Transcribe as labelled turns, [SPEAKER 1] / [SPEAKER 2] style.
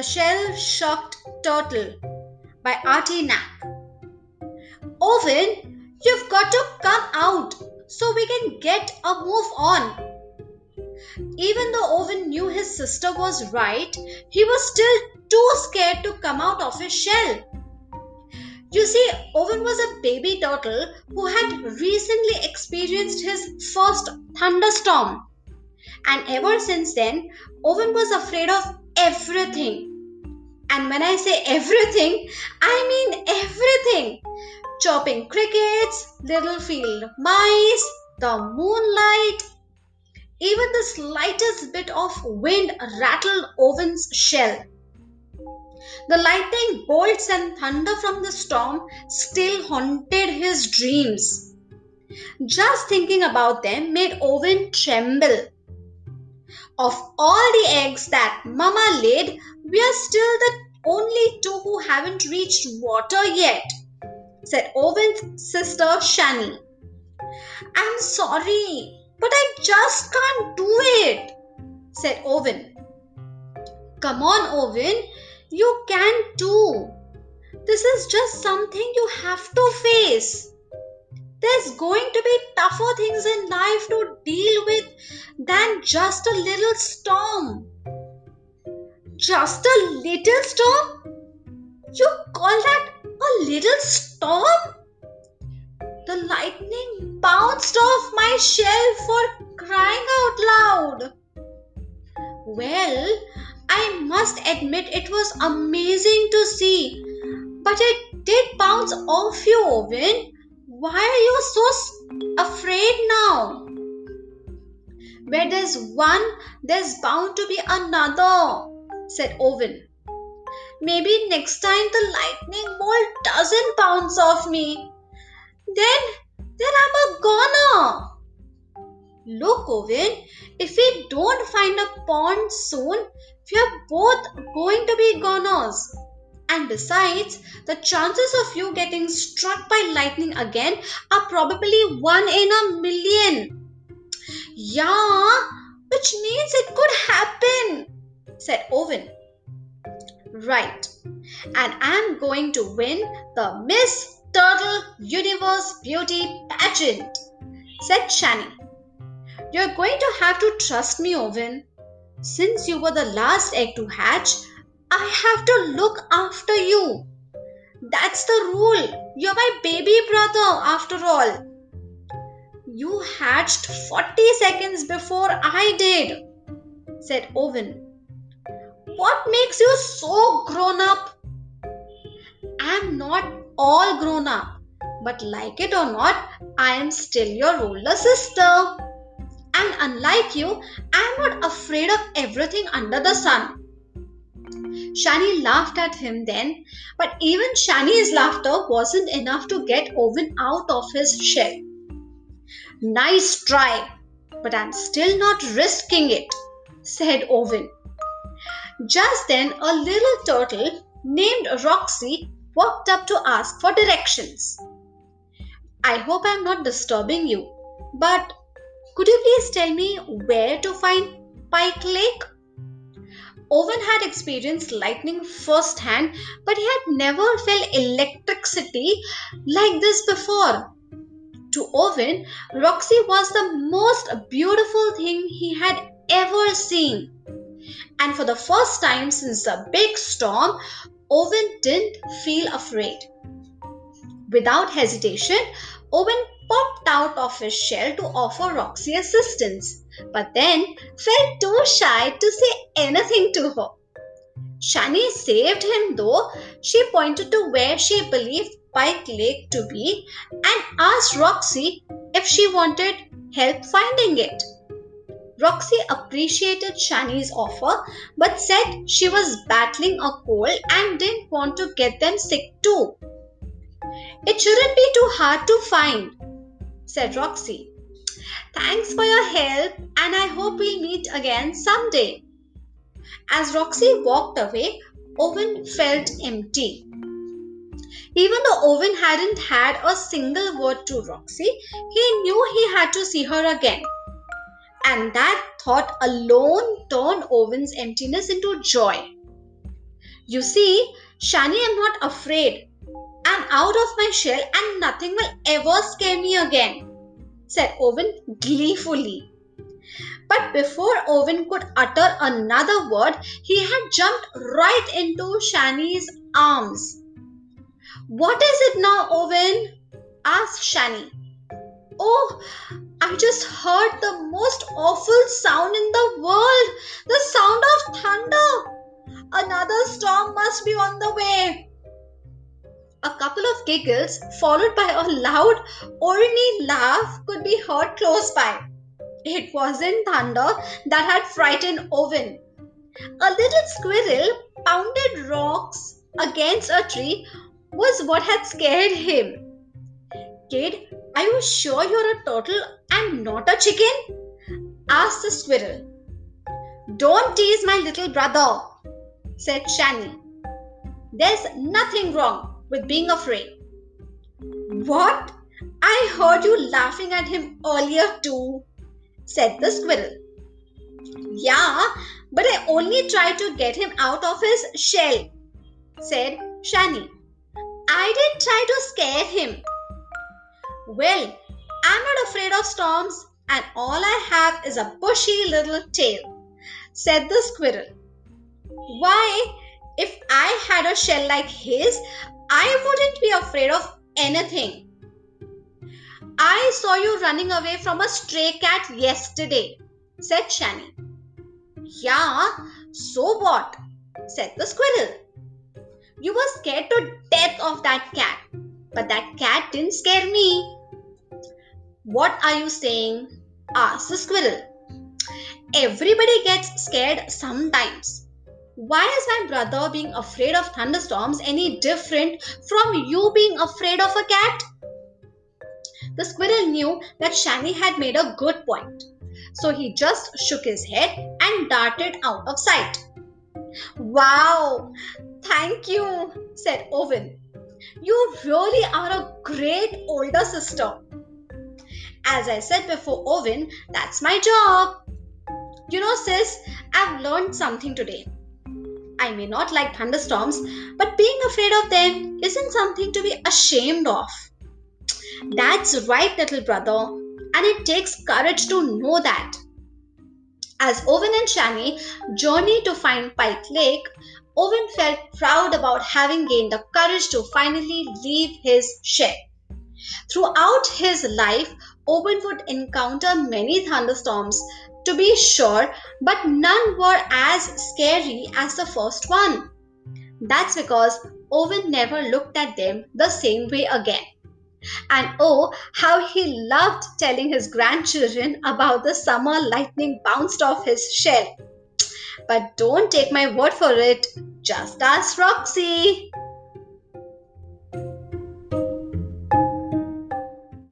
[SPEAKER 1] The Shell Shocked Turtle by Artie Knapp. Owen, you've got to come out so we can get a move on. Even though Owen knew his sister was right, he was still too scared to come out of his shell. You see, Owen was a baby turtle who had recently experienced his first thunderstorm. And ever since then, Owen was afraid of everything. And when I say everything, I mean everything. Chopping crickets, little field mice, the moonlight, even the slightest bit of wind rattled Owen's shell. The lightning bolts and thunder from the storm still haunted his dreams. Just thinking about them made Owen tremble. Of all the eggs that Mama laid, we are still the only two who haven't reached water yet, said Owen's sister Shani. I'm sorry, but I just can't do it, said Owen. Come on, Owen, you can too. This is just something you have to face. There's going to be tougher things in life to deal with than just a little storm. Just a little storm? You call that a little storm? The lightning bounced off my shell for crying out loud. Well, I must admit it was amazing to see. But it did bounce off you, Owen. Why are you so afraid now? Where there's one, there's bound to be another, said Owen. Maybe next time the lightning bolt doesn't bounce off me. Then, then I'm a goner. Look, Owen, if we don't find a pond soon, we are both going to be goners. And besides, the chances of you getting struck by lightning again are probably one in a million. Yeah, which means it could happen, said Owen. Right, and I'm going to win the Miss Turtle Universe Beauty Pageant, said Shani. You're going to have to trust me, Owen. Since you were the last egg to hatch, I have to look after you. That's the rule. You're my baby brother, after all. You hatched 40 seconds before I did, said Owen. What makes you so grown up? I'm not all grown up, but like it or not, I am still your older sister. And unlike you, I'm not afraid of everything under the sun. Shani laughed at him then, but even Shani's laughter wasn't enough to get Owen out of his shell. Nice try, but I'm still not risking it, said Owen. Just then, a little turtle named Roxy walked up to ask for directions. I hope I'm not disturbing you, but could you please tell me where to find Pike Lake? Owen had experienced lightning firsthand, but he had never felt electricity like this before. To Owen, Roxy was the most beautiful thing he had ever seen. And for the first time since the big storm, Owen didn't feel afraid. Without hesitation, Owen popped out of his shell to offer Roxy assistance, but then felt too shy to say anything to her. Shani saved him though. She pointed to where she believed Pike Lake to be and asked Roxy if she wanted help finding it. Roxy appreciated Shani's offer but said she was battling a cold and didn't want to get them sick too. It shouldn't be too hard to find, said Roxy. Thanks for your help, and I hope we'll meet again someday. As Roxy walked away, Owen felt empty. Even though Owen hadn't had a single word to Roxy, he knew he had to see her again. And that thought alone turned Owen's emptiness into joy. You see, Shani, I'm not afraid. I'm out of my shell and nothing will ever scare me again, said Owen gleefully. But before Owen could utter another word, he had jumped right into Shani's arms. What is it now, Owen? asked Shani. Oh, I just heard the most awful sound in the world the sound of thunder. Another storm must be on the way. A couple of giggles, followed by a loud, orny laugh, could be heard close by. It wasn't thunder that had frightened Owen. A little squirrel pounded rocks against a tree was what had scared him. Kid, are you sure you're a turtle and not a chicken? asked the squirrel. Don't tease my little brother, said Shani. There's nothing wrong with being afraid. What? I heard you laughing at him earlier too, said the squirrel. Yeah, but I only tried to get him out of his shell, said Shani. I didn't try to scare him. Well, I'm not afraid of storms, and all I have is a bushy little tail, said the squirrel. Why, if I had a shell like his, I wouldn't be afraid of anything. I saw you running away from a stray cat yesterday, said Shani. Yeah, so what? said the squirrel. You were scared to death of that cat, but that cat didn't scare me. What are you saying? Ah, asked the squirrel. Everybody gets scared sometimes. Why is my brother being afraid of thunderstorms any different from you being afraid of a cat? The squirrel knew that Shani had made a good point, so he just shook his head and darted out of sight. Wow, thank you, said Owen. You really are a great older sister. As I said before, Owen, that's my job. You know, sis, I've learned something today. I may not like thunderstorms, but being afraid of them isn't something to be ashamed of. That's right, little brother, and it takes courage to know that. As Owen and Shani journeyed to find Pike Lake, Owen felt proud about having gained the courage to finally leave his shed. Throughout his life, Owen would encounter many thunderstorms, to be sure, but none were as scary as the first one. That's because Owen never looked at them the same way again. And oh, how he loved telling his grandchildren about the summer lightning bounced off his shell. But don't take my word for it, just ask Roxy.